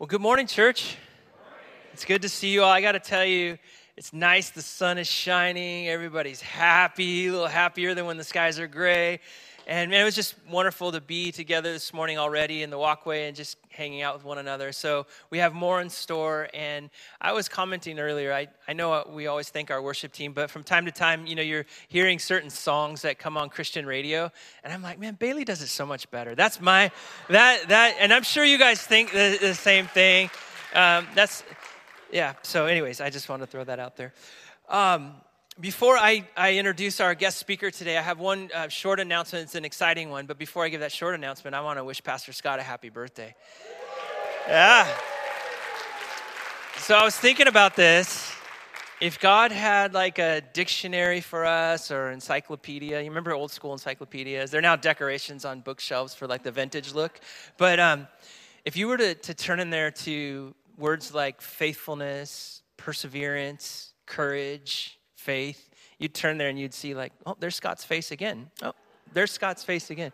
Well, good morning, church. It's good to see you all. I got to tell you, it's nice. The sun is shining. Everybody's happy, a little happier than when the skies are gray. And man, it was just wonderful to be together this morning already in the walkway and just hanging out with one another. So we have more in store. And I was commenting earlier, I, I know we always thank our worship team, but from time to time, you know, you're hearing certain songs that come on Christian radio. And I'm like, man, Bailey does it so much better. That's my, that, that, and I'm sure you guys think the, the same thing. Um, that's, yeah. So, anyways, I just want to throw that out there. Um, before I, I introduce our guest speaker today, I have one uh, short announcement. It's an exciting one. But before I give that short announcement, I want to wish Pastor Scott a happy birthday. Yeah. So I was thinking about this. If God had like a dictionary for us or encyclopedia, you remember old school encyclopedias? They're now decorations on bookshelves for like the vintage look. But um, if you were to, to turn in there to words like faithfulness, perseverance, courage, faith, you'd turn there and you'd see, like, oh, there's Scott's face again. Oh, there's Scott's face again.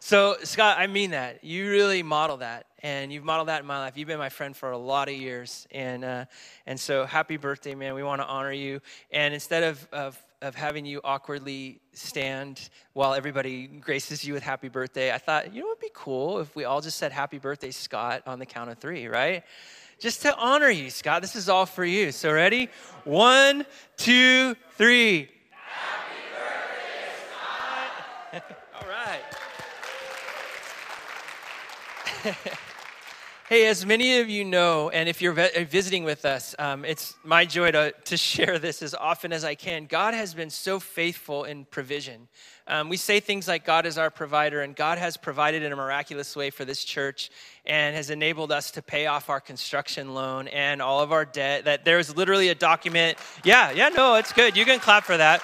So, Scott, I mean that. You really model that. And you've modeled that in my life. You've been my friend for a lot of years. And, uh, and so, happy birthday, man. We want to honor you. And instead of, of, of having you awkwardly stand while everybody graces you with happy birthday, I thought, you know would be cool if we all just said happy birthday, Scott, on the count of three, right? Just to honor you, Scott. This is all for you. So, ready? One, two, three. Happy birthday, Scott. all right. Hey, as many of you know, and if you're visiting with us, um, it's my joy to, to share this as often as I can. God has been so faithful in provision. Um, we say things like God is our provider, and God has provided in a miraculous way for this church and has enabled us to pay off our construction loan and all of our debt. That there's literally a document. Yeah, yeah, no, it's good. You can clap for that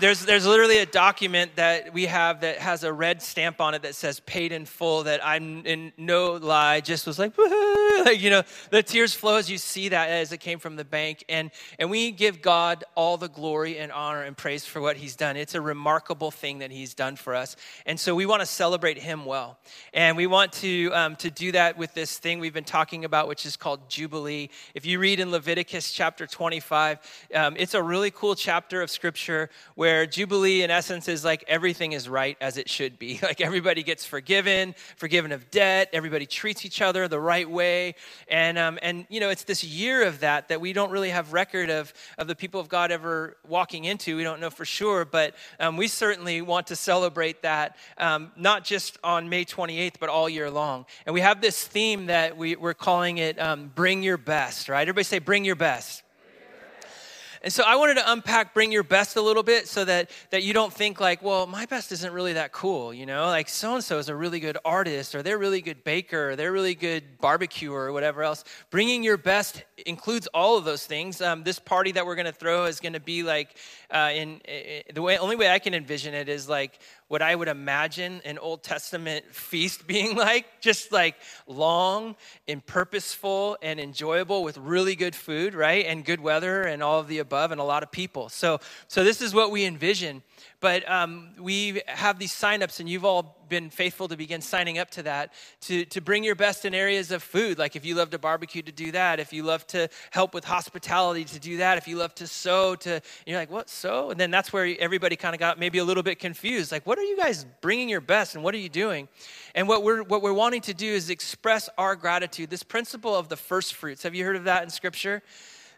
there's, there's literally a document that we have that has a red stamp on it that says paid in full that I'm in no lie just was like, like you know the tears flow as you see that as it came from the bank. And and we give God all the glory and honor and praise for what he's done. It's a remarkable thing that he's done for us. And so we want to celebrate him well. And we want to um, to do that with this thing we've been talking about which is called Jubilee. If you read in Leviticus chapter 25 um, it's a really cool chapter of scripture where where Jubilee, in essence, is like everything is right as it should be. Like everybody gets forgiven, forgiven of debt, everybody treats each other the right way. And, um, and you know, it's this year of that that we don't really have record of, of the people of God ever walking into. We don't know for sure, but um, we certainly want to celebrate that, um, not just on May 28th, but all year long. And we have this theme that we, we're calling it um, Bring Your Best, right? Everybody say, Bring Your Best. And so I wanted to unpack bring your best a little bit so that, that you don't think like, well, my best isn't really that cool, you know? Like so and so is a really good artist or they're really good baker or they're really good barbecue or whatever else. Bringing your best includes all of those things. Um, this party that we're going to throw is going to be like, uh, in, in the way, only way I can envision it is like what I would imagine an Old Testament feast being like, just like long and purposeful and enjoyable with really good food, right? And good weather and all of the above and a lot of people. So, so this is what we envision. But um, we have these signups, and you've all been faithful to begin signing up to that to, to bring your best in areas of food. Like if you love to barbecue, to do that. If you love to help with hospitality, to do that. If you love to sew, to you're like, what sew? And then that's where everybody kind of got maybe a little bit confused. Like, what are you guys bringing your best, and what are you doing? And what we're what we're wanting to do is express our gratitude. This principle of the first fruits. Have you heard of that in Scripture?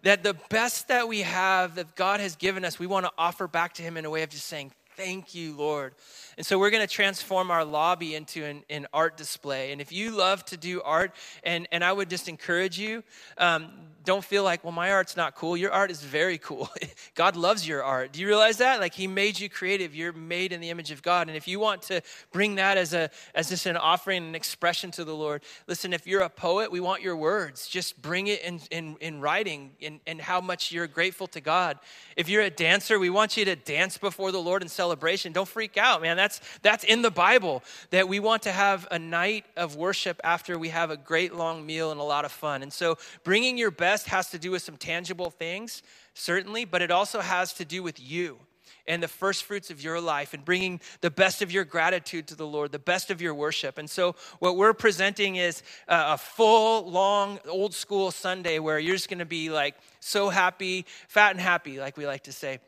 That the best that we have that God has given us, we want to offer back to Him in a way of just saying, Thank you, Lord. And so we're going to transform our lobby into an, an, art display. And if you love to do art, and, and I would just encourage you, um, don't feel like, well, my art's not cool. Your art is very cool. God loves your art. Do you realize that? Like He made you creative. You're made in the image of God. And if you want to bring that as a as just an offering, an expression to the Lord, listen, if you're a poet, we want your words. Just bring it in, in, in writing and, and how much you're grateful to God. If you're a dancer, we want you to dance before the Lord in celebration. Don't freak out, man. That's that's, that's in the Bible that we want to have a night of worship after we have a great long meal and a lot of fun. And so bringing your best has to do with some tangible things, certainly, but it also has to do with you and the first fruits of your life and bringing the best of your gratitude to the Lord, the best of your worship. And so, what we're presenting is a full, long, old school Sunday where you're just going to be like so happy, fat and happy, like we like to say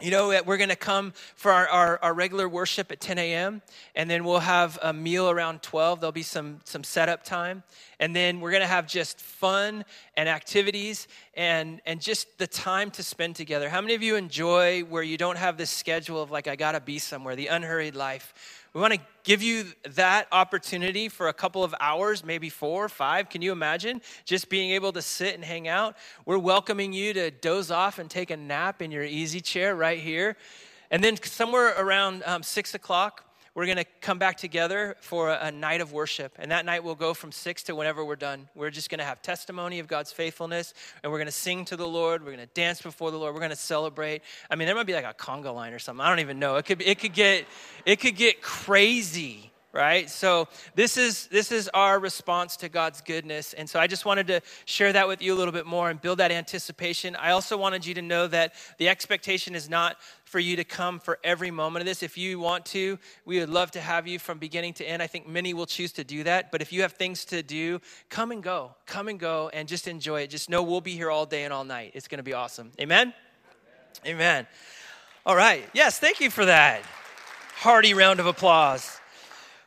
you know we're going to come for our, our, our, regular worship at 10 a.m and then we'll have a meal around 12 there'll be some some setup time. And then we're going to have just fun and activities and and just the time to spend together. How many of you enjoy where you don't have this schedule of like i gotta be somewhere the unhurried life we want to give you that opportunity for a couple of hours, maybe four, five. Can you imagine just being able to sit and hang out? We're welcoming you to doze off and take a nap in your easy chair right here. And then somewhere around um, six o'clock, we're going to come back together for a, a, night of worship. And that night will go from six to whenever we're done. We're just going to have testimony of God's faithfulness, and we're going to sing to the Lord. We're going to dance before the Lord. We're going to celebrate. I mean, there might be like a conga line or something. I don't even know. It could, it could, get, it could get crazy right so this is this is our response to god's goodness and so i just wanted to share that with you a little bit more and build that anticipation i also wanted you to know that the expectation is not for you to come for every moment of this. If you want to, we would love to have you from beginning to end. I think many will choose to do that. But if you have things to do, come and go. Come and go and just enjoy it. Just know we'll be here all day and all night. It's going to be awesome. Amen? Amen. Amen. All right. Yes, thank you for that. Hearty round of applause.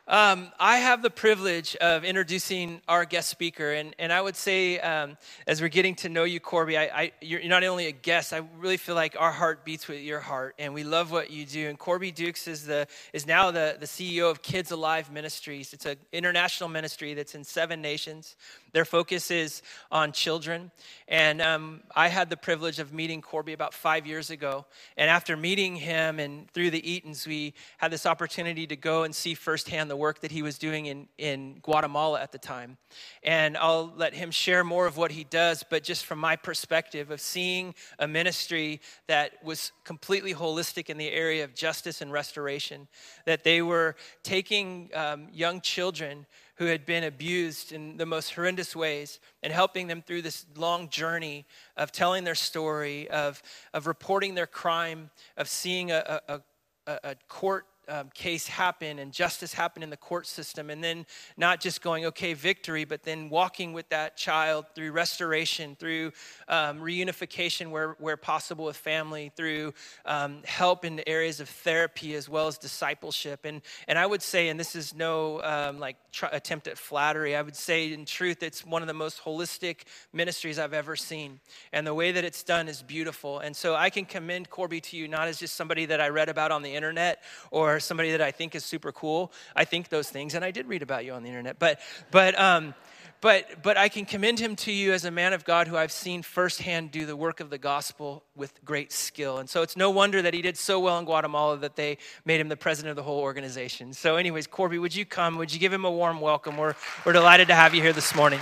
Um, I have the privilege of introducing our guest speaker, and, and I would say, um, as we're getting to know you, Corbey, I, I, you're not only a guest. I really feel like our heart beats with your heart, and we love what you do. And Corbey Dukes is the is now the, the CEO of Kids Alive Ministries. It's an international ministry that's in seven nations. Their focus is on children. And um, I had the privilege of meeting Corbey about five years ago. And after meeting him and through the Eatons, we had this opportunity to go and see firsthand the work that he was doing in, in Guatemala at the time. And I'll let him share more of what he does, but just from my perspective of seeing a ministry that was completely holistic in the area of justice and restoration, that they were taking um, young children who had been abused in the most horrendous ways and helping them through this long journey of telling their story, of, of reporting their crime, of seeing a, a, a, a court um, case happen and justice happen in the court system, and then not just going, okay, victory, but then walking with that child through restoration, through um, reunification where, where possible with family, through um, help in the areas of therapy as well as discipleship. And, and I would say, and this is no um, like tr- attempt at flattery, I would say in truth, it's one of the most holistic ministries I've ever seen. And the way that it's done is beautiful. And so I can commend Corbey to you not as just somebody that I read about on the internet or or somebody that I think is super cool. I think those things, and I did read about you on the internet. But, but, um, but, but I can commend him to you as a man of God who I've seen firsthand do the work of the gospel with great skill. And so it's no wonder that he did so well in Guatemala that they made him the president of the whole organization. So, anyways, Corbey, would you come? Would you give him a warm welcome? We're, we're delighted to have you here this morning.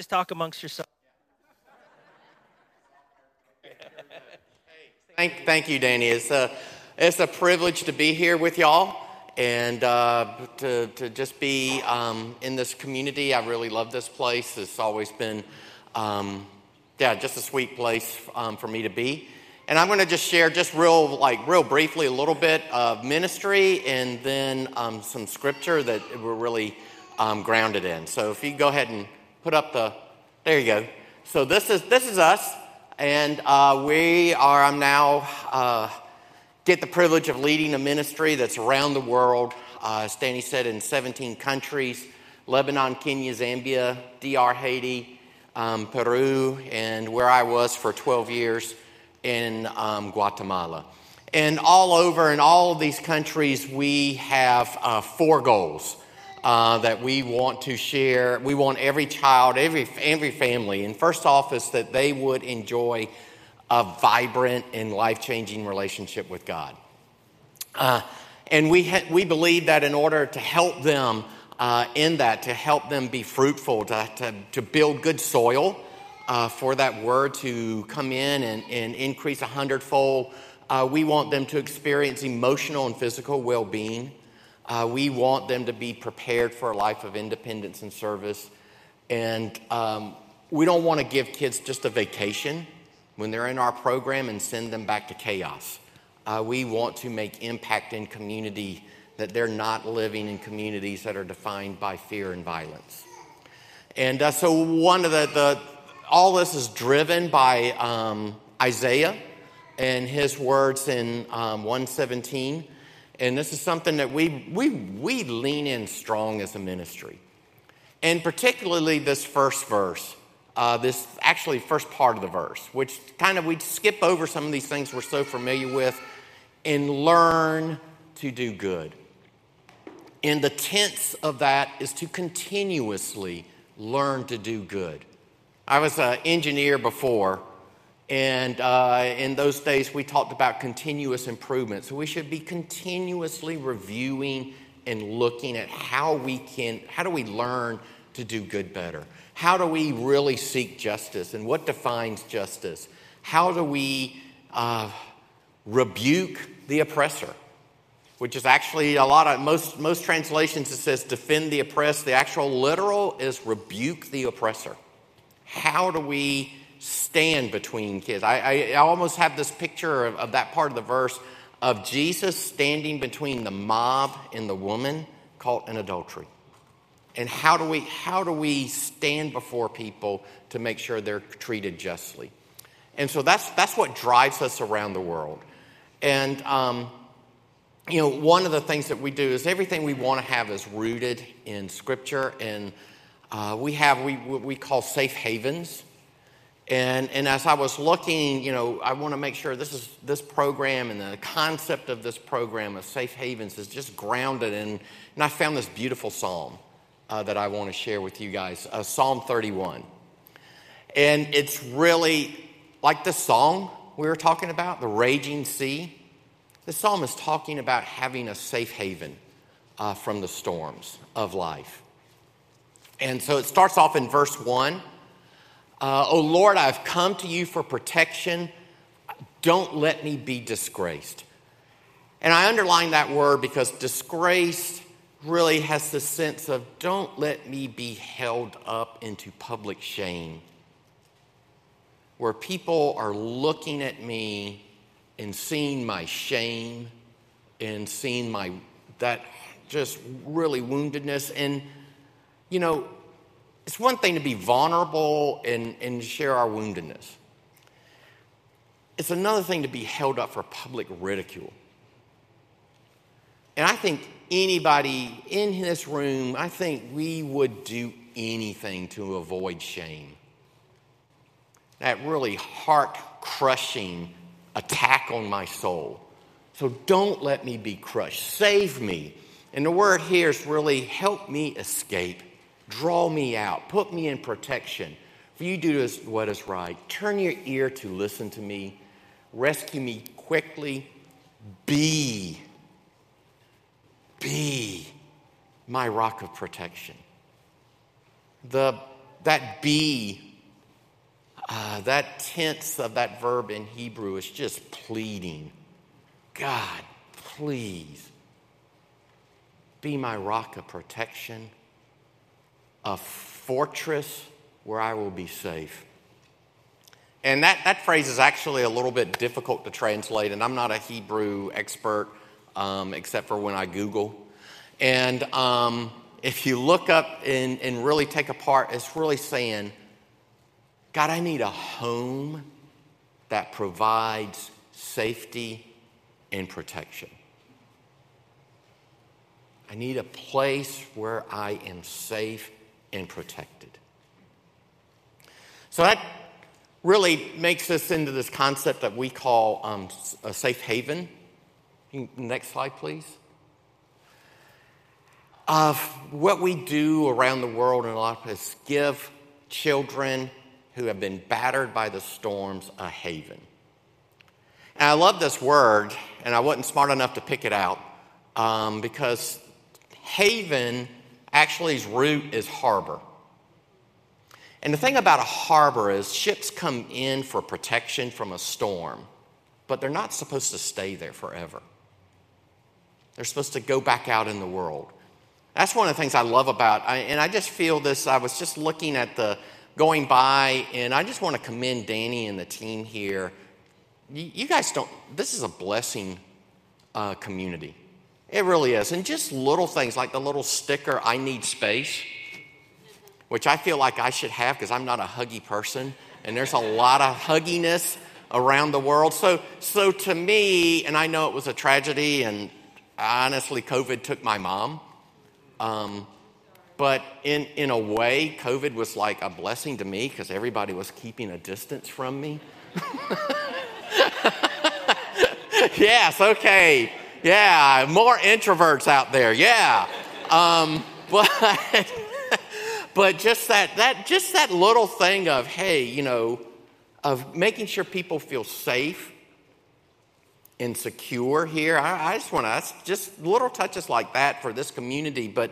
Just talk amongst yourselves. Thank, thank you, Danny. It's a, it's a privilege to be here with y'all and uh, to, to just be um, in this community. I really love this place. It's always been, um, yeah, just a sweet place um, for me to be. And I'm going to just share just real, like, real briefly a little bit of ministry and then um, some scripture that we're really um, grounded in. So if you go ahead and put up the, there you go. So this is, this is us, and uh, we are, I'm now, uh, get the privilege of leading a ministry that's around the world, uh, as Danny said, in 17 countries, Lebanon, Kenya, Zambia, DR, Haiti, um, Peru, and where I was for 12 years in um, Guatemala. And all over in all of these countries, we have uh, four goals uh, that we want to share. We want every child, every, every family, and first off is that they would enjoy a vibrant and life changing relationship with God. Uh, and we, ha- we believe that in order to help them uh, in that, to help them be fruitful, to, to, to build good soil uh, for that word to come in and, and increase a hundredfold, uh, we want them to experience emotional and physical well being. Uh, we want them to be prepared for a life of independence and service. And um, we don't want to give kids just a vacation when they're in our program and send them back to chaos. Uh, we want to make impact in community that they're not living in communities that are defined by fear and violence. And uh, so one of the, the, all this is driven by um, Isaiah and his words in um, 117. And this is something that we, we, we lean in strong as a ministry. And particularly this first verse, uh, this actually first part of the verse, which kind of we skip over some of these things we're so familiar with and learn to do good. And the tense of that is to continuously learn to do good. I was an engineer before, and uh, in those days we talked about continuous improvement. So we should be continuously reviewing and looking at how we can, how do we learn to do good better? How do we really seek justice? And what defines justice? How do we uh, rebuke the oppressor? Which is actually a lot of most, most translations it says defend the oppressed. The actual literal is rebuke the oppressor. How do we stand between kids? I, I, almost have this picture of, of that part of the verse of Jesus standing between the mob and the woman caught in adultery. And how do we how do we stand before people to make sure they're treated justly? And so that's that's what drives us around the world. And um, you know, one of the things that we do is everything we want to have is rooted in Scripture, and uh, we have we we call safe havens. And, and as I was looking, you know, I want to make sure this is this program and the concept of this program of safe havens is just grounded in. And I found this beautiful psalm uh, that I want to share with you guys uh, Psalm 31. And it's really like the song we were talking about, the raging sea. The psalm is talking about having a safe haven uh, from the storms of life. And so it starts off in verse 1. Uh, oh Lord, I've come to you for protection. Don't let me be disgraced. And I underline that word because disgraced really has the sense of don't let me be held up into public shame, where people are looking at me and seeing my shame and seeing my that just really woundedness and you know it's one thing to be vulnerable and, and share our woundedness it's another thing to be held up for public ridicule and i think anybody in this room, I think we would do anything to avoid shame. That really heart crushing attack on my soul. So don't let me be crushed. Save me. And the word here is really help me escape, draw me out, put me in protection. For you do what is right. Turn your ear to listen to me, rescue me quickly, be be my rock of protection. The, that be, uh, that tense of that verb in Hebrew is just pleading. God, please be my rock of protection, a fortress where I will be safe. And that, that phrase is actually a little bit difficult to translate, and I'm not a Hebrew expert um, except for when I Google. And um, if you look up and, and really take apart, it's really saying, God, I need a home that provides safety and protection. I need a place where I am safe and protected. So that really makes us into this concept that we call um, a safe haven. Next slide, please. Of what we do around the world in a lot of places, give children who have been battered by the storms a haven. And I love this word, and I wasn't smart enough to pick it out um, because haven actually's root is harbor. And the thing about a harbor is ships come in for protection from a storm, but they're not supposed to stay there forever. They're supposed to go back out in the world. That's one of the things I love about, I, and I just feel this. I was just looking at the going by, and I just want to commend Danny and the team here. You, you guys don't. This is a blessing uh, community. It really is, and just little things like the little sticker, "I need space," which I feel like I should have because I'm not a huggy person, and there's a lot of hugginess around the world. So, so to me, and I know it was a tragedy, and honestly, COVID took my mom. Um, but in, in a way, COVID was like a blessing to me because everybody was keeping a distance from me. yes, okay. Yeah, more introverts out there. Yeah. Um, but but just that that just that little thing of hey, you know, of making sure people feel safe and secure here. I, I just want to just little touches like that for this community, but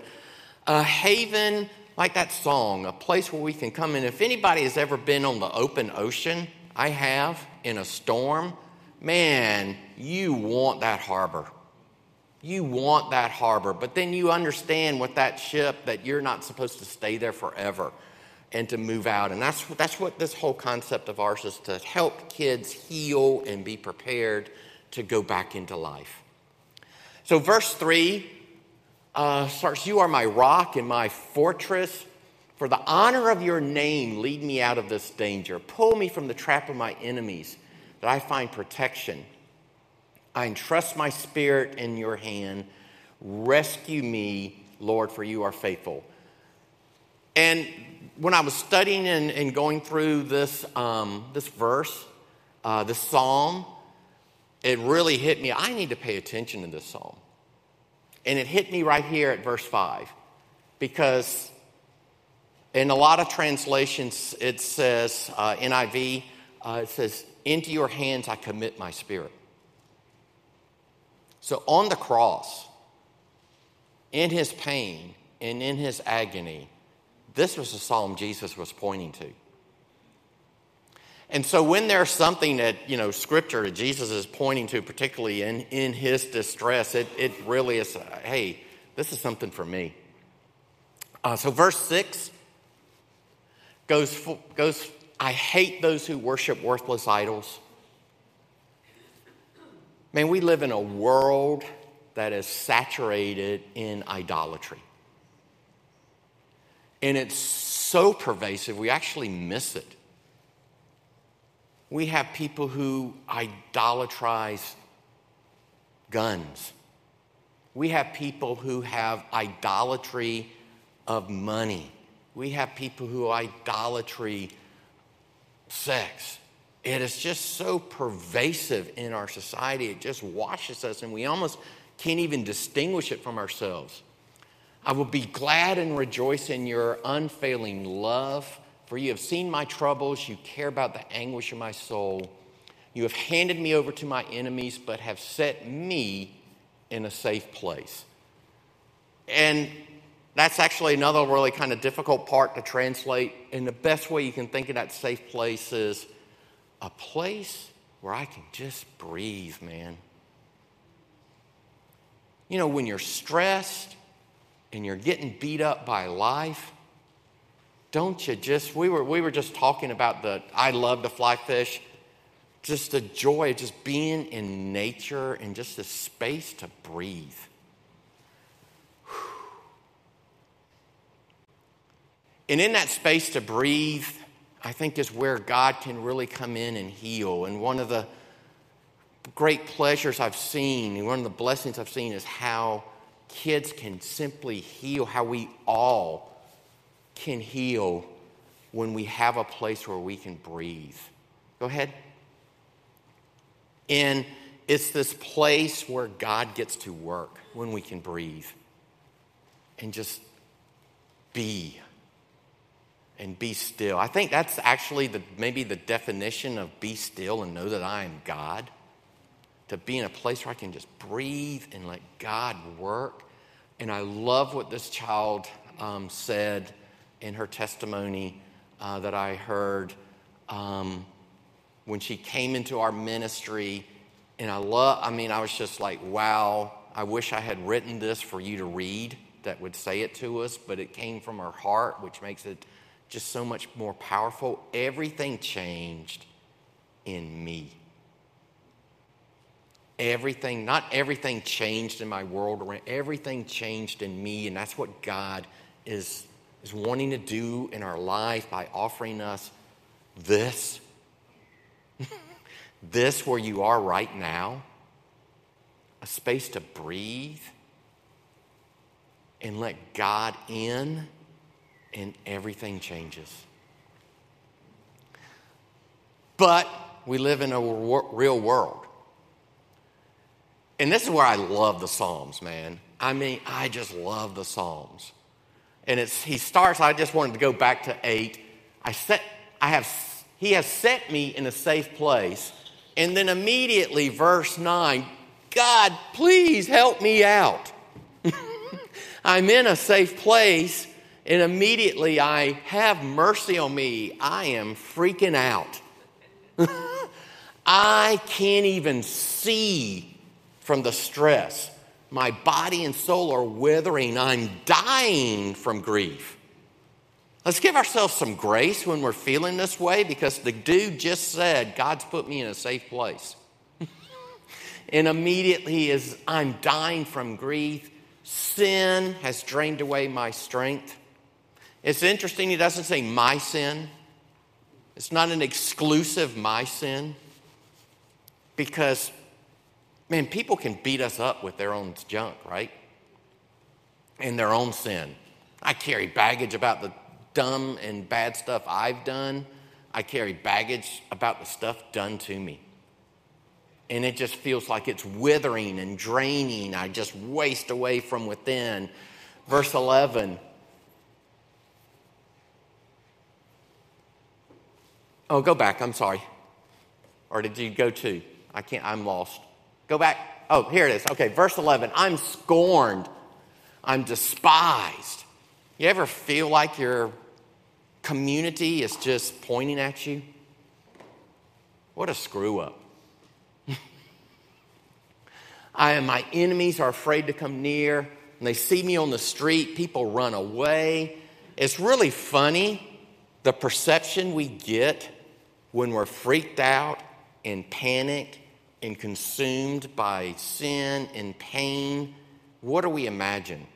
a haven like that song, a place where we can come in. If anybody has ever been on the open ocean, I have in a storm, man, you want that harbor. You want that harbor, but then you understand with that ship that you're not supposed to stay there forever and to move out. And that's, that's what this whole concept of ours is to help kids heal and be prepared to go back into life. So, verse 3 uh, starts, You are my rock and my fortress. For the honor of your name, lead me out of this danger. Pull me from the trap of my enemies, that I find protection. I entrust my spirit in your hand. Rescue me, Lord, for you are faithful. And when I was studying and, and going through this, um, this verse, uh, this psalm, it really hit me. I need to pay attention to this psalm. And it hit me right here at verse 5 because in a lot of translations it says, uh, NIV, uh, it says, Into your hands I commit my spirit. So on the cross, in his pain and in his agony, this was the psalm Jesus was pointing to. And so when there's something that, you know, scripture Jesus is pointing to, particularly in, in his distress, it, it really is, hey, this is something for me. Uh, so verse 6 goes, goes, I hate those who worship worthless idols. Man, we live in a world that is saturated in idolatry. And it's so pervasive, we actually miss it. We have people who idolatrize guns. We have people who have idolatry of money. We have people who idolatry sex. It is just so pervasive in our society. It just washes us, and we almost can't even distinguish it from ourselves. I will be glad and rejoice in your unfailing love for you have seen my troubles, you care about the anguish of my soul. You have handed me over to my enemies, but have set me in a safe place. And that's actually another really kind of difficult part to translate. And the best way you can think of that safe place is a place where I can just breathe, man. You know, when you're stressed and you're getting beat up by life, don't you just, we were, we were just talking about the, I love to fly fish, just the joy of just being in nature and just the space to breathe. And in that space to breathe, I think is where God can really come in and heal. And one of the great pleasures I've seen, and one of the blessings I've seen is how kids can simply heal, how we all can heal when we have a place where we can breathe. Go ahead. And it's this place where God gets to work when we can breathe and just be and be still. I think that's actually the, maybe the definition of be still and know that I am God. To be in a place where I can just breathe and let God work. And I love what this child um, said in her testimony uh, that I heard um, when she came into our ministry. And I love, I mean, I was just like, wow, I wish I had written this for you to read that would say it to us, but it came from her heart, which makes it just so much more powerful. Everything changed in me. Everything, not everything changed in my world around, everything changed in me, and that's what God is, is wanting to do in our life by offering us this. this where you are right now, a space to breathe and let God in, and everything changes. But we live in a real world. And this is where I love the Psalms, man. I mean, I just love the Psalms. And it's he starts, I just wanted to go back to eight. I set I have he has set me in a safe place. And then immediately, verse 9, God, please help me out. I'm in a safe place, and immediately I have mercy on me. I am freaking out. I can't even see from the stress. My body and soul are withering. I'm dying from grief. Let's give ourselves some grace when we're feeling this way because the dude just said, God's put me in a safe place. and immediately, as I'm dying from grief, sin has drained away my strength. It's interesting, he doesn't say my sin. It's not an exclusive my sin because Man, people can beat us up with their own junk, right? And their own sin. I carry baggage about the dumb and bad stuff I've done. I carry baggage about the stuff done to me. And it just feels like it's withering and draining. I just waste away from within. Verse 11. Oh, go back. I'm sorry. Or did you go to? I can't, I'm lost. Go back. Oh, here it is. Okay, verse 11. I'm scorned. I'm despised. You ever feel like your community is just pointing at you? What a screw up. I am, my enemies are afraid to come near. When they see me on the street, people run away. It's really funny the perception we get when we're freaked out and panicked and consumed by sin and pain, what do we imagine?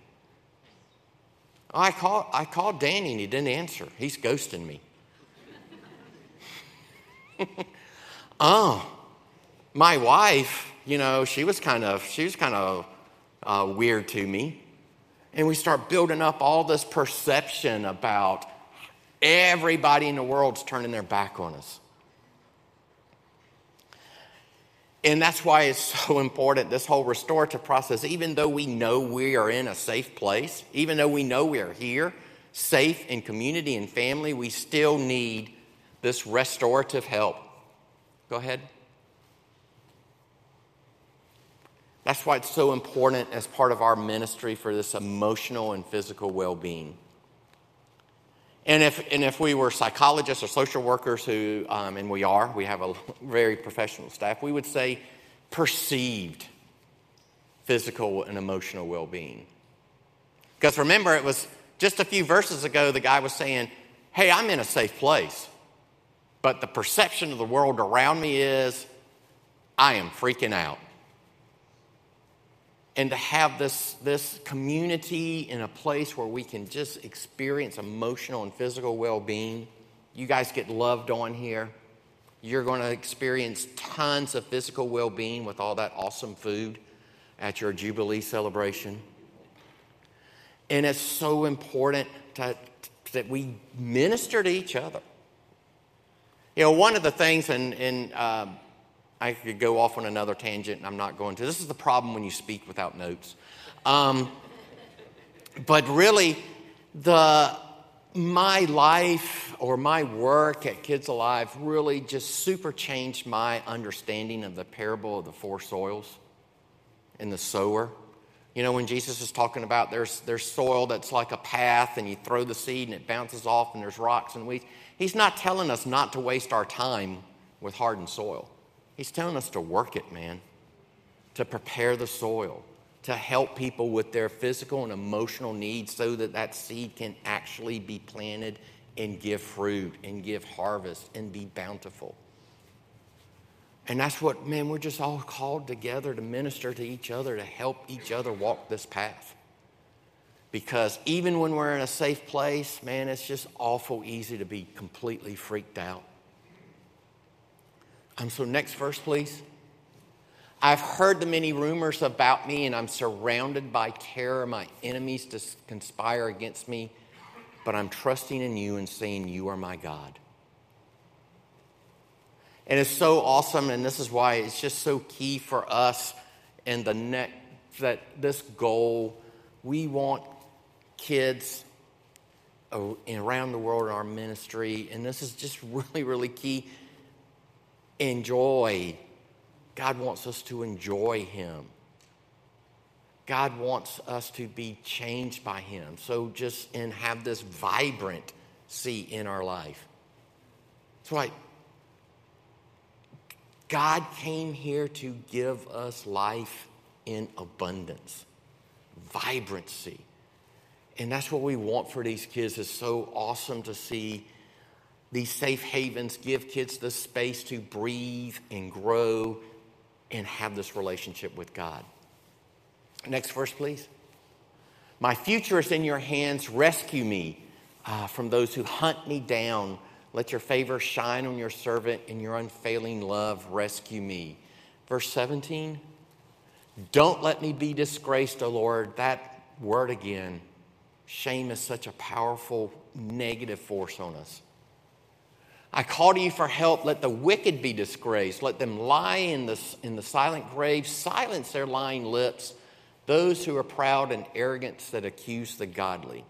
I called, I called Danny and he didn't answer. He's ghosting me. oh, my wife, you know, she was kind of, she was kind of uh, weird to me. And we start building up all this perception about everybody in the world's turning their back on us. And that's why it's so important, this whole restorative process, even though we know we are in a safe place, even though we know we are here, safe in community and family, we still need this restorative help. Go ahead. That's why it's so important as part of our ministry for this emotional and physical well being. And if, and if we were psychologists or social workers who, um, and we are, we have a very professional staff, we would say perceived physical and emotional well being. Because remember, it was just a few verses ago, the guy was saying, Hey, I'm in a safe place. But the perception of the world around me is, I am freaking out and to have this, this community in a place where we can just experience emotional and physical well being. You guys get loved on here. You're going to experience tons of physical well being with all that awesome food at your Jubilee celebration. And it's so important to, that we minister to each other. You know, one of the things, and, and uh, I could go off on another tangent, and I'm not going to. This is the problem when you speak without notes. Um, but really, the my life or my work at Kids Alive really just super changed my understanding of the parable of the four soils and the sower. You know, when Jesus is talking about there's, there's soil that's like a path and you throw the seed and it bounces off and there's rocks and weeds, he's not telling us not to waste our time with hardened soil. He's telling us to work it, man, to prepare the soil, to help people with their physical and emotional needs so that that seed can actually be planted and give fruit and give harvest and be bountiful. And that's what, man, we're just all called together to minister to each other, to help each other walk this path. Because even when we're in a safe place, man, it's just awful easy to be completely freaked out. Um, so, next verse, please. I've heard the many rumors about me, and I'm surrounded by terror. My enemies to conspire against me, but I'm trusting in you and saying, You are my God. And it's so awesome, and this is why it's just so key for us in the next that this goal, we want kids around the world in our ministry, and this is just really, really key. Enjoy. God wants us to enjoy Him. God wants us to be changed by Him. So just and have this vibrant see in our life. That's right. God came here to give us life in abundance, vibrancy. And that's what we want for these kids. It's so awesome to see these safe havens give kids the space to breathe and grow and have this relationship with God. Next verse, please. My future is in your hands. Rescue me uh, from those who hunt me down. Let your favor shine on your servant and your unfailing love rescue me. Verse 17. Don't let me be disgraced, O Lord. That word again. Shame is such a powerful negative force on us. I call to you for help. Let the wicked be disgraced. Let them lie in the, in the silent grave. Silence their lying lips. Those who are proud and arrogant that accuse the godly.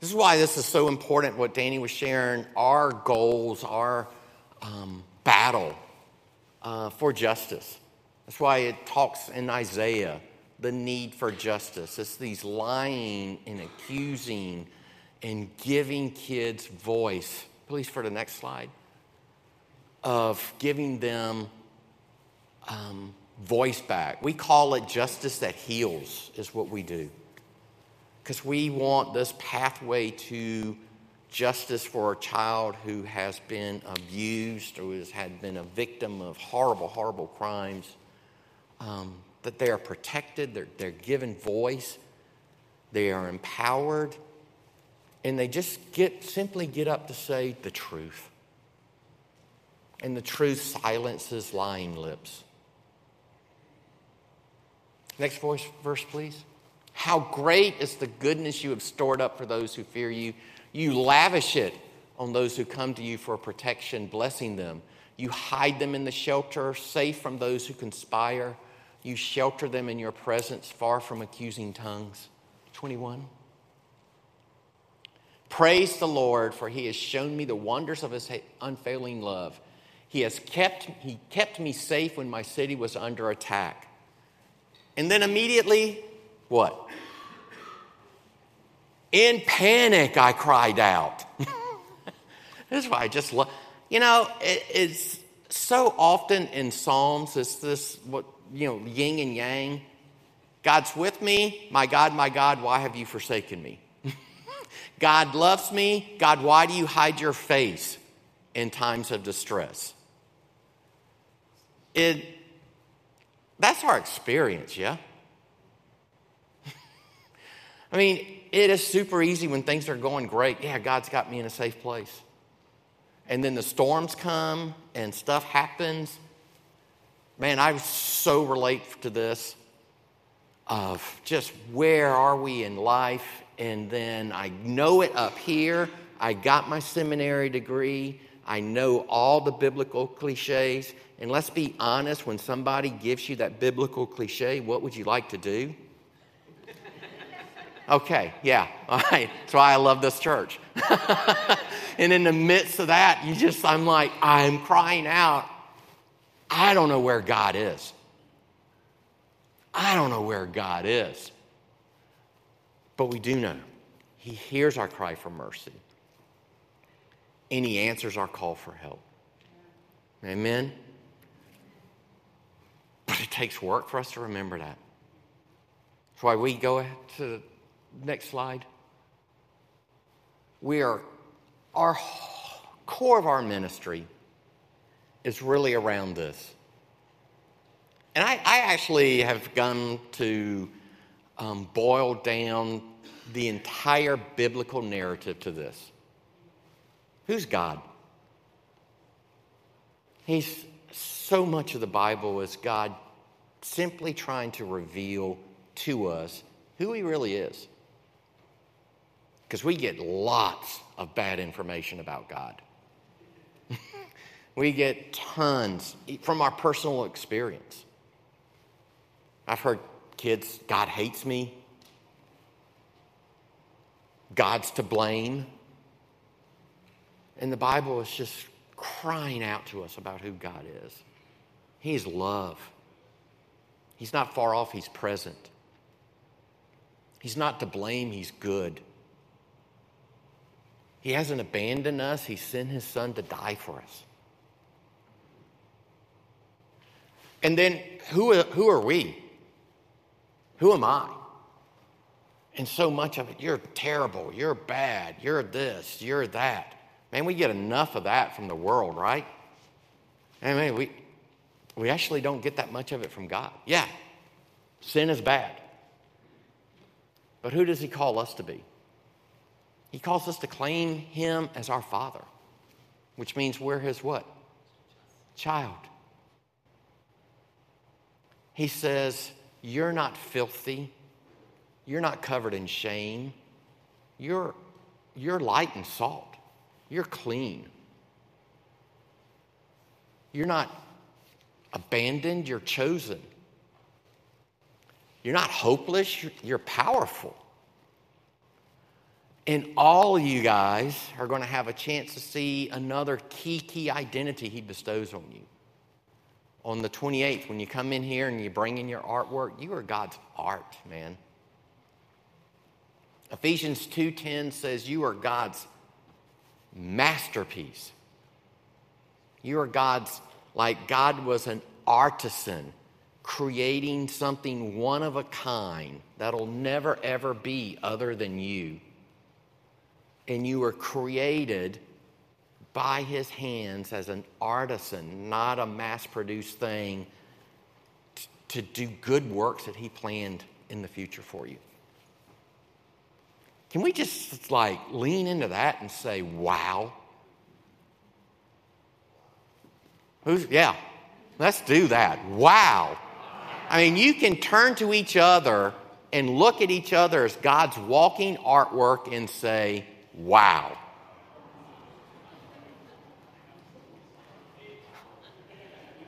This is why this is so important, what Danny was sharing our goals, our um, battle uh, for justice. That's why it talks in Isaiah the need for justice. It's these lying and accusing and giving kids voice. Please, for the next slide, of giving them um, voice back. We call it justice that heals, is what we do because we want this pathway to justice for a child who has been abused or has had been a victim of horrible, horrible crimes. Um, that they are protected, they're, they're given voice, they are empowered, and they just get simply get up to say the truth. And the truth silences lying lips. Next voice, verse, please. How great is the goodness you have stored up for those who fear you. You lavish it on those who come to you for protection, blessing them. You hide them in the shelter, safe from those who conspire. You shelter them in your presence, far from accusing tongues. 21. Praise the Lord, for he has shown me the wonders of his unfailing love. He has kept, he kept me safe when my city was under attack. And then immediately, what? In panic, I cried out. this is why I just love, you know, it, it's so often in Psalms, it's this, what, you know, yin and yang. God's with me. My God, my God, why have you forsaken me? God loves me. God, why do you hide your face in times of distress? It, that's our experience, yeah? I mean, it is super easy when things are going great. Yeah, God's got me in a safe place. And then the storms come and stuff happens. Man, I so relate to this of just where are we in life? And then I know it up here. I got my seminary degree. I know all the biblical cliches. And let's be honest, when somebody gives you that biblical cliche, what would you like to do? Okay, yeah, all right. That's why I love this church. and in the midst of that, you just, I'm like, I'm crying out. I don't know where God is. I don't know where God is. But we do know He hears our cry for mercy and He answers our call for help. Amen? But it takes work for us to remember that. That's why we go to the next slide. We are, our core of our ministry is really around this. And I, I actually have gone to um, boil down the entire biblical narrative to this Who's God? He's so much of the Bible is God simply trying to reveal to us who He really is. Because we get lots of bad information about God. we get tons from our personal experience. I've heard kids, God hates me. God's to blame. And the Bible is just crying out to us about who God is. He's love. He's not far off, He's present. He's not to blame, He's good. He hasn't abandoned us, He sent His Son to die for us. And then who, who are we? Who am I? And so much of it, you're terrible, you're bad, you're this, you're that. Man, we get enough of that from the world, right? I mean, we, we actually don't get that much of it from God. Yeah, sin is bad. But who does He call us to be? He calls us to claim Him as our Father, which means we're His what? Child. He says, You're not filthy. You're not covered in shame. You're, you're light and salt. You're clean. You're not abandoned, you're chosen. You're not hopeless, you're, powerful. And all you guys are going to have a chance to see another key, key identity he bestows on you. On the 28th, when you come in here and you bring in your artwork, you are God's art, man. Ephesians 2:10 says you are God's masterpiece. You are God's, like God was an artisan creating something one of a kind that'll never ever be other than you. And you were created by his hands as an artisan, not a mass produced thing, t- to do good works that he planned in the future for you. Can we just like lean into that and say, wow? Who's, yeah, let's do that. Wow. I mean, you can turn to each other and look at each other as God's walking artwork and say, wow.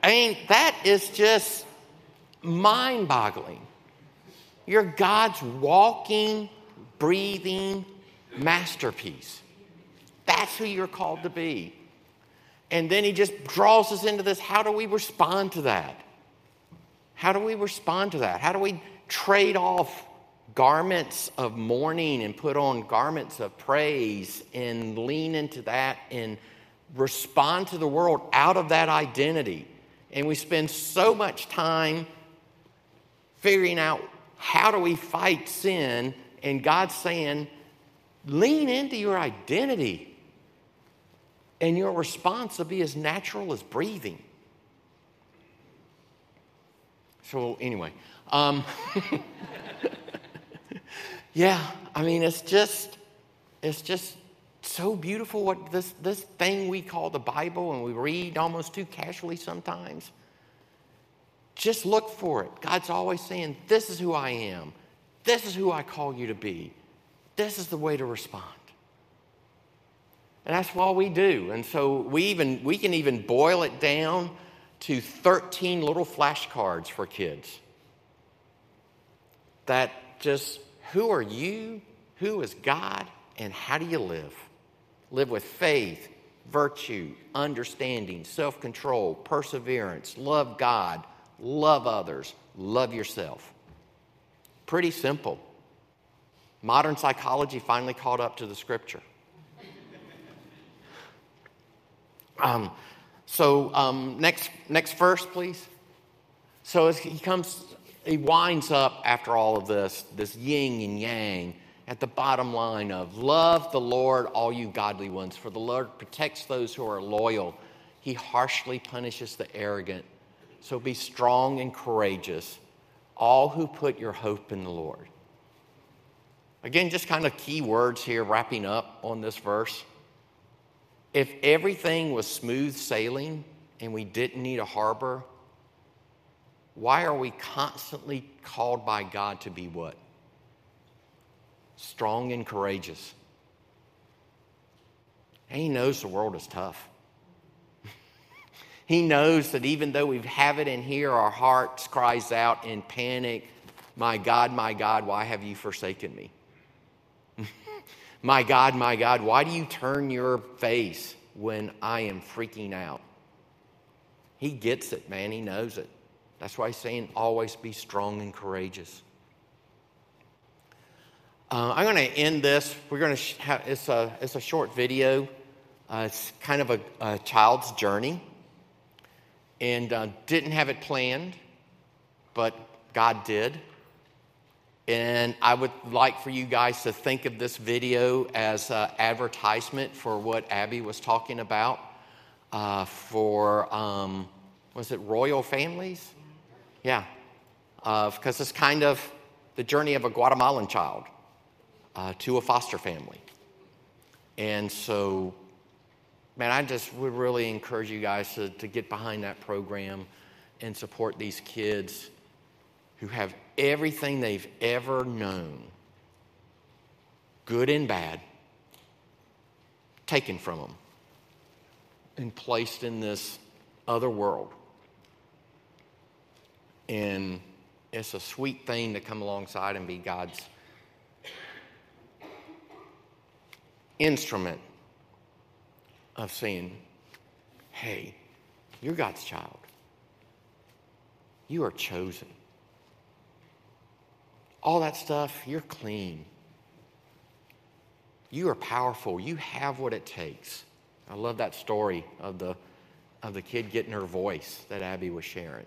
I mean, that is just mind boggling. You're God's walking breathing masterpiece. That's who you're called to be. And then he just draws us into this how do we respond to that? How do we respond to that? How do we trade off garments of mourning and put on garments of praise and lean into that and respond to the world out of that identity? And we spend so much time figuring out how do we fight sin and God's saying, lean into your identity. And your response will be as natural as breathing. So, anyway, um, yeah, I mean, it's just, it's just so beautiful what this, this thing we call the Bible and we read almost too casually sometimes. Just look for it. God's always saying, This is who I am. This is who I call you to be. This is the way to respond. And that's what we do. And so we even we can even boil it down to 13 little flashcards for kids. That just who are you? Who is God? And how do you live? Live with faith, virtue, understanding, self control, perseverance, love God, love others, love yourself. Pretty simple. Modern psychology finally caught up to the scripture. Um, so, um, next, next verse, please. So, as he comes, he winds up after all of this, this yin and yang, at the bottom line of love the Lord, all you godly ones, for the Lord protects those who are loyal. He harshly punishes the arrogant. So be strong and courageous, all who put your hope in the Lord. Again, just kind of key words here, wrapping up on this verse. If everything was smooth sailing and we didn't need a harbor, why are we constantly called by God to be what? Strong and courageous. And He knows the world is tough. he knows that even though we have it in here, our hearts cries out in panic, My God, my God, why have you forsaken me? my God, my God, why do you turn your face when I am freaking out? He gets it, man. He knows it. That's why he's saying always be strong and courageous. Uh, I'm going to end this. We're going to have, it's a it's a short video. Uh, it's kind of a, a child's journey, and uh, didn't have it planned, but God did. And I would like for you guys to think of this video as an advertisement for what Abby was talking about uh, for, um, was it royal families? Yeah, because uh, it's kind of the journey of a Guatemalan child uh, to a foster family. And so, man, I just would really encourage you guys to, to get behind that program and support these kids who have everything they've ever known, good and bad, taken from them and placed in this other world. And it's a sweet thing to come alongside and be God's instrument of saying, hey, you're God's child. You are chosen. All that stuff, you're clean. You are powerful. You have what it takes. I love that story of the, of the kid getting her voice that Abby was sharing.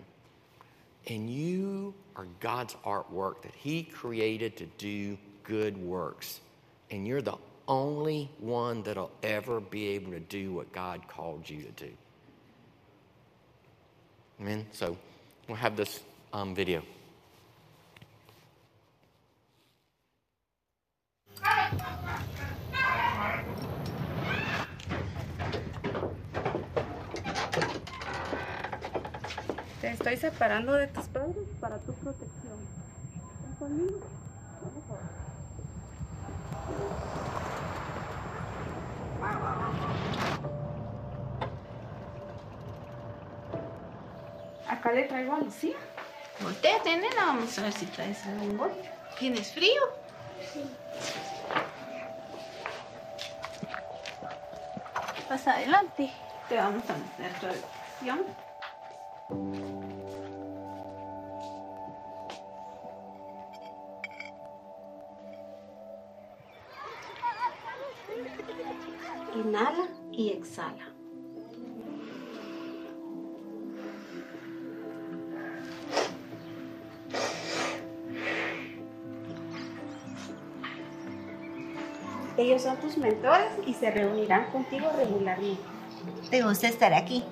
And you are God's artwork that He created to do good works. And you're the only one that'll ever be able to do what God called you to do. Amen? So we'll have this um, video. Te estoy separando de tus padres para tu protección. ¿Están conmigo? Acá le traigo a Lucía. Volteate, nena. Vamos a ver si traes algún bol. ¿Tienes frío? Sí. Pasa adelante. Te vamos a meter tu habitación. Exhala. Ellos son tus mentores y se reunirán contigo regularmente. ¿Te gusta estar aquí?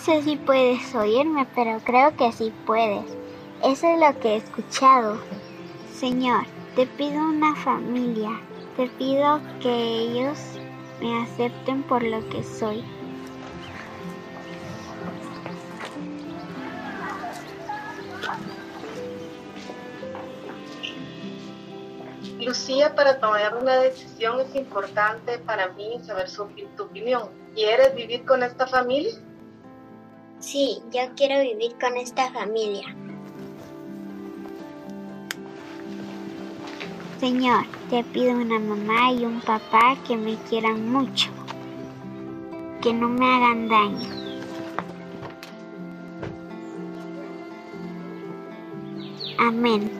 Sé si puedes oírme, pero creo que sí puedes. Eso es lo que he escuchado. Señor, te pido una familia. Te pido que ellos me acepten por lo que soy. Lucía, para tomar una decisión es importante para mí saber su, tu opinión. ¿Quieres vivir con esta familia? Sí, yo quiero vivir con esta familia. Señor, te pido una mamá y un papá que me quieran mucho. que no me hagan daño. Amén.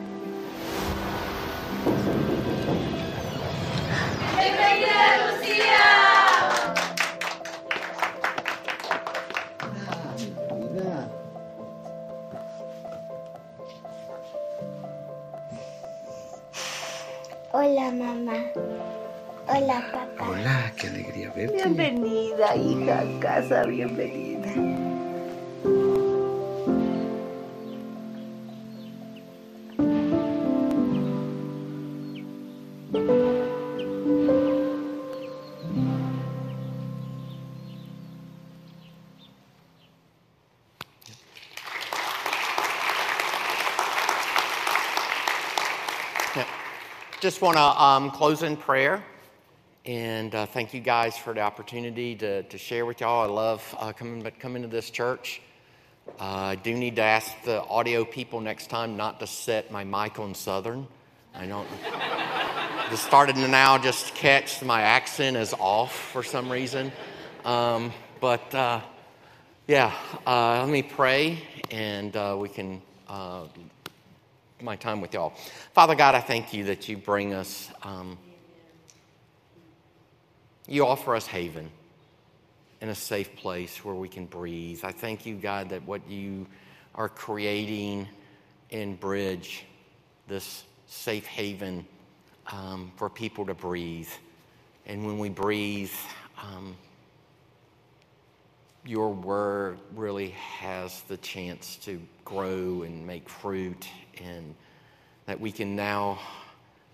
Hola mamá. Hola papá. Hola, qué alegría verte. Bienvenida, hija, a casa, bienvenida. Just want to um, close in prayer and uh, thank you guys for the opportunity to, to share with y'all. I love uh, coming, coming to this church. Uh, I do need to ask the audio people next time not to set my mic on Southern. I don't. just started to now just catch my accent is off for some reason. Um, but uh, yeah, uh, let me pray and uh, we can uh, my time with y'all. Father God, I thank you that you bring us, um, you offer us haven in a safe place where we can breathe. I thank you, God, that what you are creating in Bridge, this safe haven um, for people to breathe. And when we breathe, um, your word really has the chance to grow and make fruit, and that we can now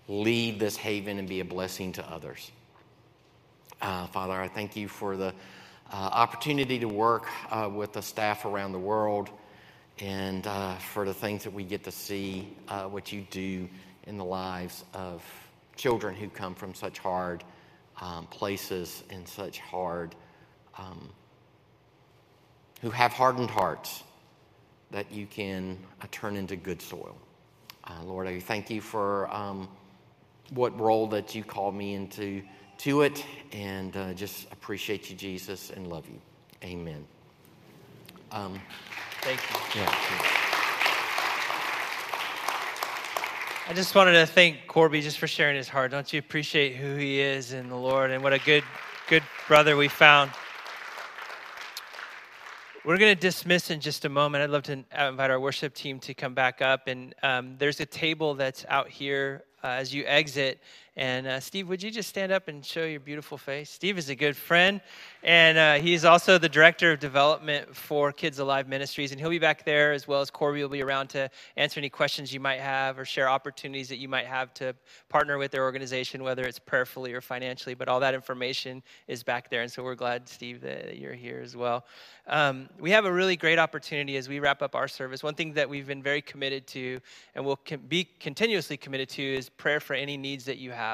leave this haven and be a blessing to others. Uh, Father, I thank you for the uh, opportunity to work uh, with the staff around the world and uh, for the things that we get to see uh, what you do in the lives of children who come from such hard um, places and such hard. Um, who have hardened hearts that you can uh, turn into good soil. Uh, Lord, I thank you for um, what role that you called me into to it, and uh, just appreciate you, Jesus, and love you. Amen. Um, Thank you. yeah. I just wanted to thank Corbey just for sharing his heart. Don't you appreciate who he is in the Lord and what a good, good brother we found? We're going to dismiss in just a moment. I'd love to invite our worship team to come back up. And um, there's a table that's out here uh, as you exit. And uh, Steve, would you just stand up and show your beautiful face? Steve is a good friend, and uh, he's also the director of development for Kids Alive Ministries. And he'll be back there as well as Corbey will be around to answer any questions you might have or share opportunities that you might have to partner with their organization, whether it's prayerfully or financially. But all that information is back there. And so we're glad, Steve, that you're here as well. Um, we have a really great opportunity as we wrap up our service. One thing that we've been very committed to and will be continuously committed to is prayer for any needs that you have.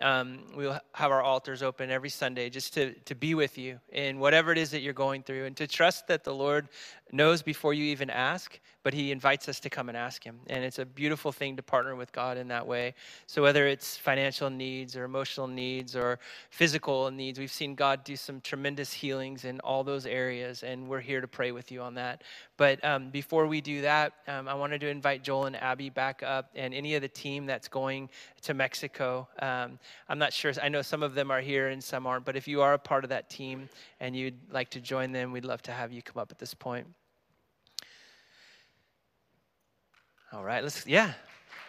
Um, we'll have our altars open every Sunday just to, to be with you in whatever it is that you're going through and to trust that the Lord knows before you even ask, but He invites us to come and ask Him. And it's a beautiful thing to partner with God in that way. So, whether it's financial needs or emotional needs or physical needs, we've seen God do some tremendous healings in all those areas, and we're here to pray with you on that. But um, before we do that, um, I wanted to invite Joel and Abby back up and any of the team that's going to Mexico. Um, I'm not sure, I know some of them are here and some aren't, but if you are a part of that team and you'd like to join them, we'd love to have you come up at this point. All right, let's, yeah,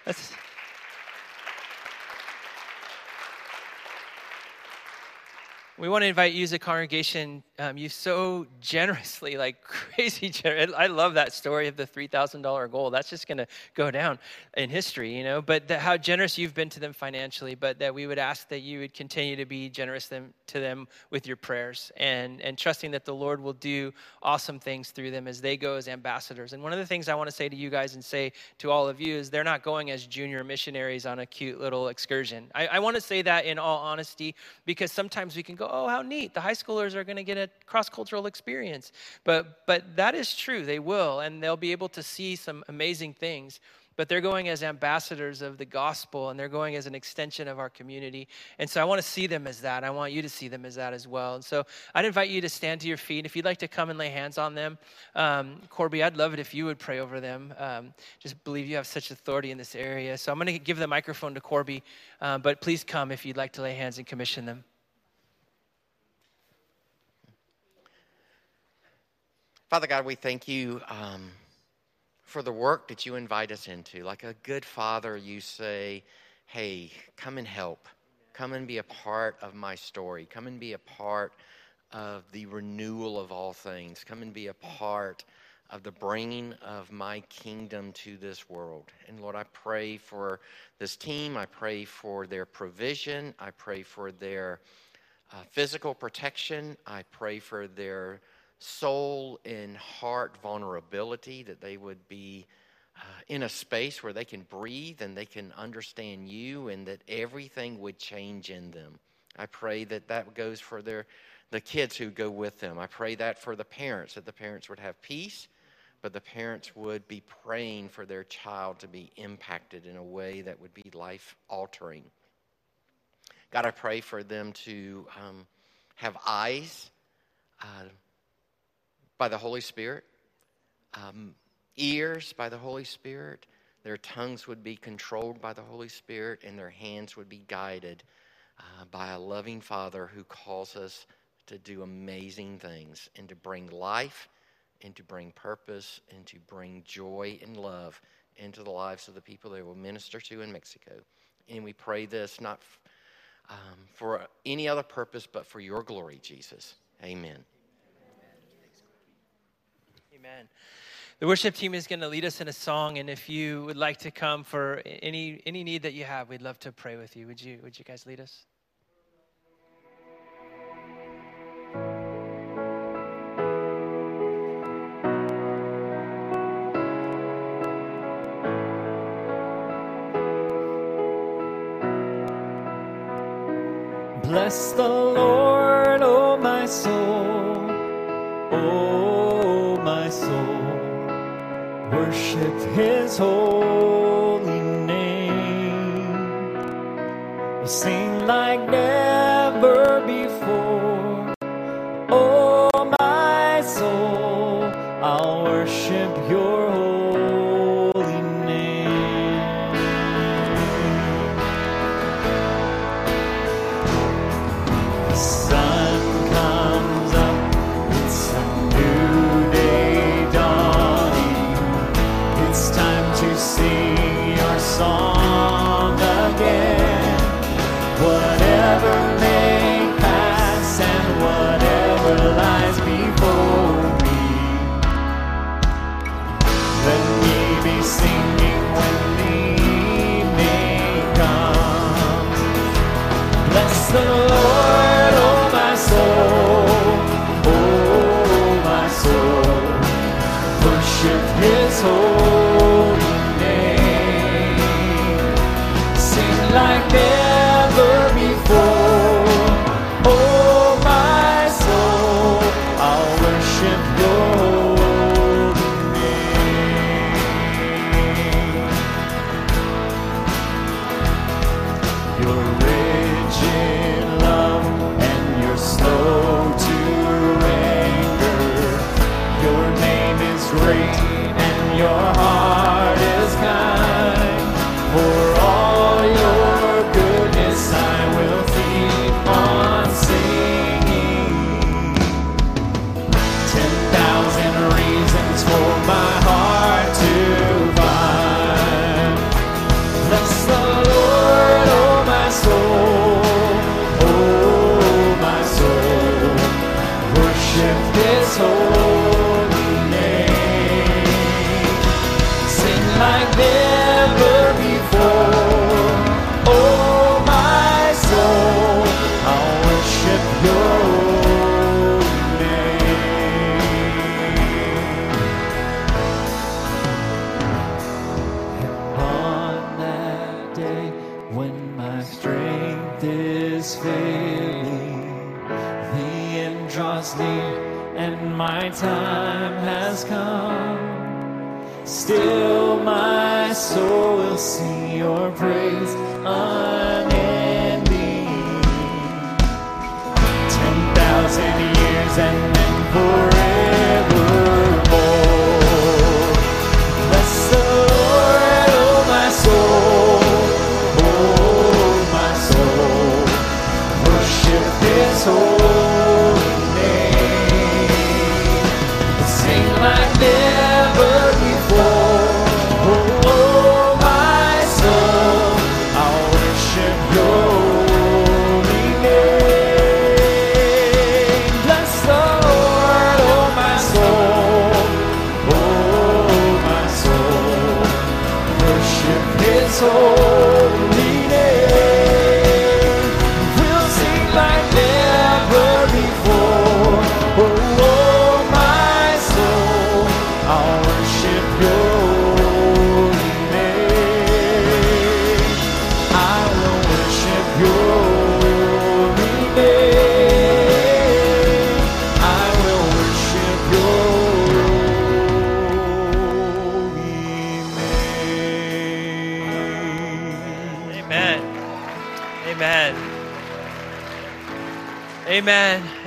let's. We want to invite you as a congregation. Um, you so generously, like crazy generous. I love that story of the $3,000 goal. That's just going to go down in history, you know. But the, how generous you've been to them financially, but that we would ask that you would continue to be generous them, to them with your prayers and, and trusting that the Lord will do awesome things through them as they go as ambassadors. And one of the things I want to say to you guys and say to all of you is they're not going as junior missionaries on a cute little excursion. I, I want to say that in all honesty because sometimes we can go, oh, how neat. The high schoolers are going to get a cross cultural experience. But, but that is true. They will, and they'll be able to see some amazing things. but they're going as ambassadors of the gospel and they're going as an extension of our community. And so I want to see them as that. I want you to see them as that as well. And so I'd invite you to stand to your feet. If you'd like to come and lay hands on them, um, Corbey, I'd love it if you would pray over them. Um, just believe you have such authority in this area. So I'm going to give the microphone to Corbey, uh, but please come if you'd like to lay hands and commission them. Father God, we thank you. Um for the work that you invite us into. Like a good father, you say, Hey, come and help. Come and be a part of my story. Come and be a part of the renewal of all things. Come and be a part of the bringing of my kingdom to this world. And Lord, I pray for this team. I pray for their provision. I pray for their uh, physical protection. I pray for their soul and heart vulnerability, that they would be uh, in a space where they can breathe and they can understand you, and that everything would change in them. I pray that that goes for their the kids who go with them. I pray that for the parents, that the parents would have peace, but the parents would be praying for their child to be impacted in a way that would be life altering. God, I pray for them to um, have eyes. Uh, by the Holy Spirit, um, ears by the Holy Spirit, their tongues would be controlled by the Holy Spirit, and their hands would be guided uh, by a loving Father who calls us to do amazing things and to bring life and to bring purpose and to bring joy and love into the lives of the people they will minister to in Mexico. And we pray this not um, for any other purpose but for your glory, Jesus. Amen. Amen. The worship team is going to lead us in a song, and if you would like to come for any any need that you have, we'd love to pray with you. Would you Would you guys lead us? Bless the Lord, oh my soul. Oh worship his holy name. Sing like never before. Oh, my soul, I'll worship your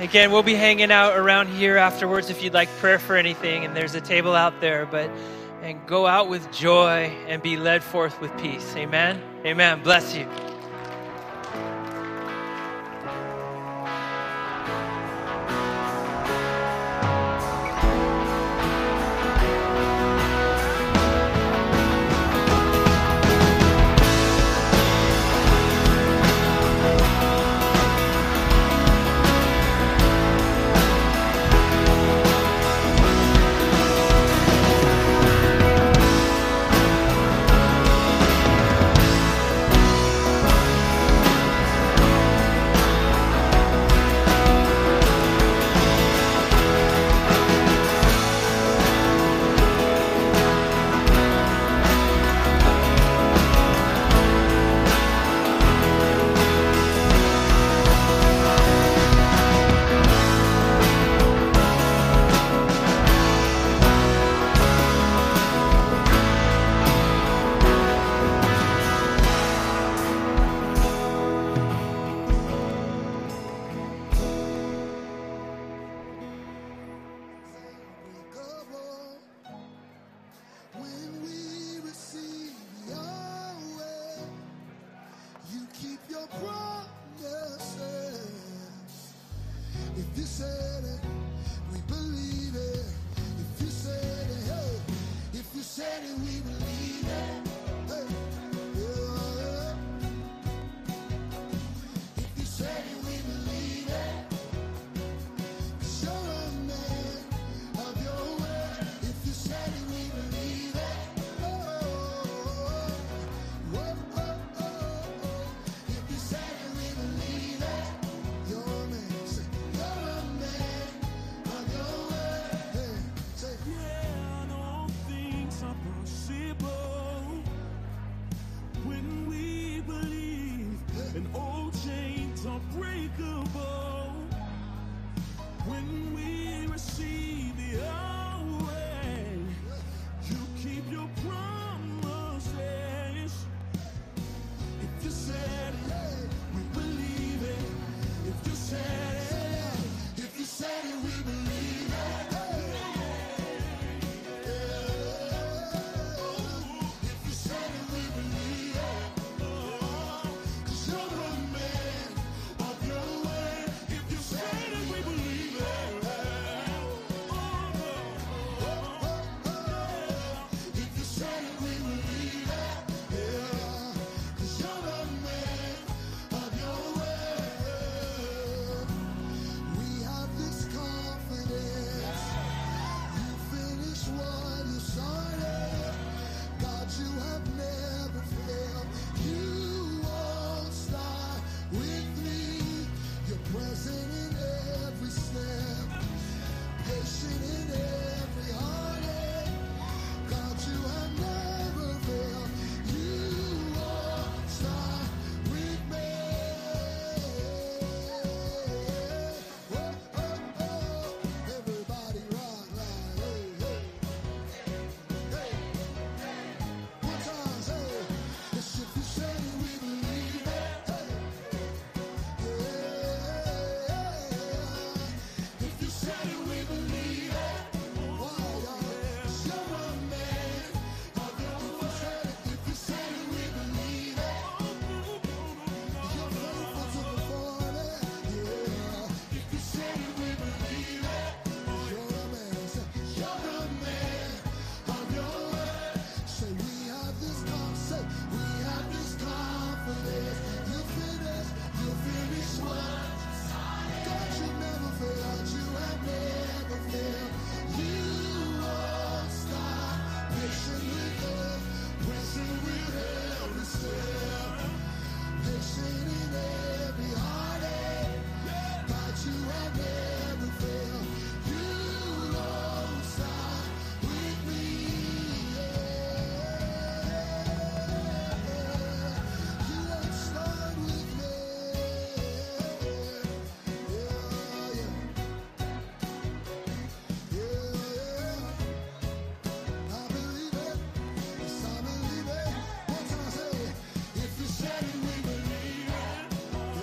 Again, we'll be hanging out around here afterwards if you'd like prayer for anything, and there's a table out there. But and go out with joy and be led forth with peace. Amen. Amen. Bless you. If you said it, we believe it. If you said it, hey, if you said it, we believe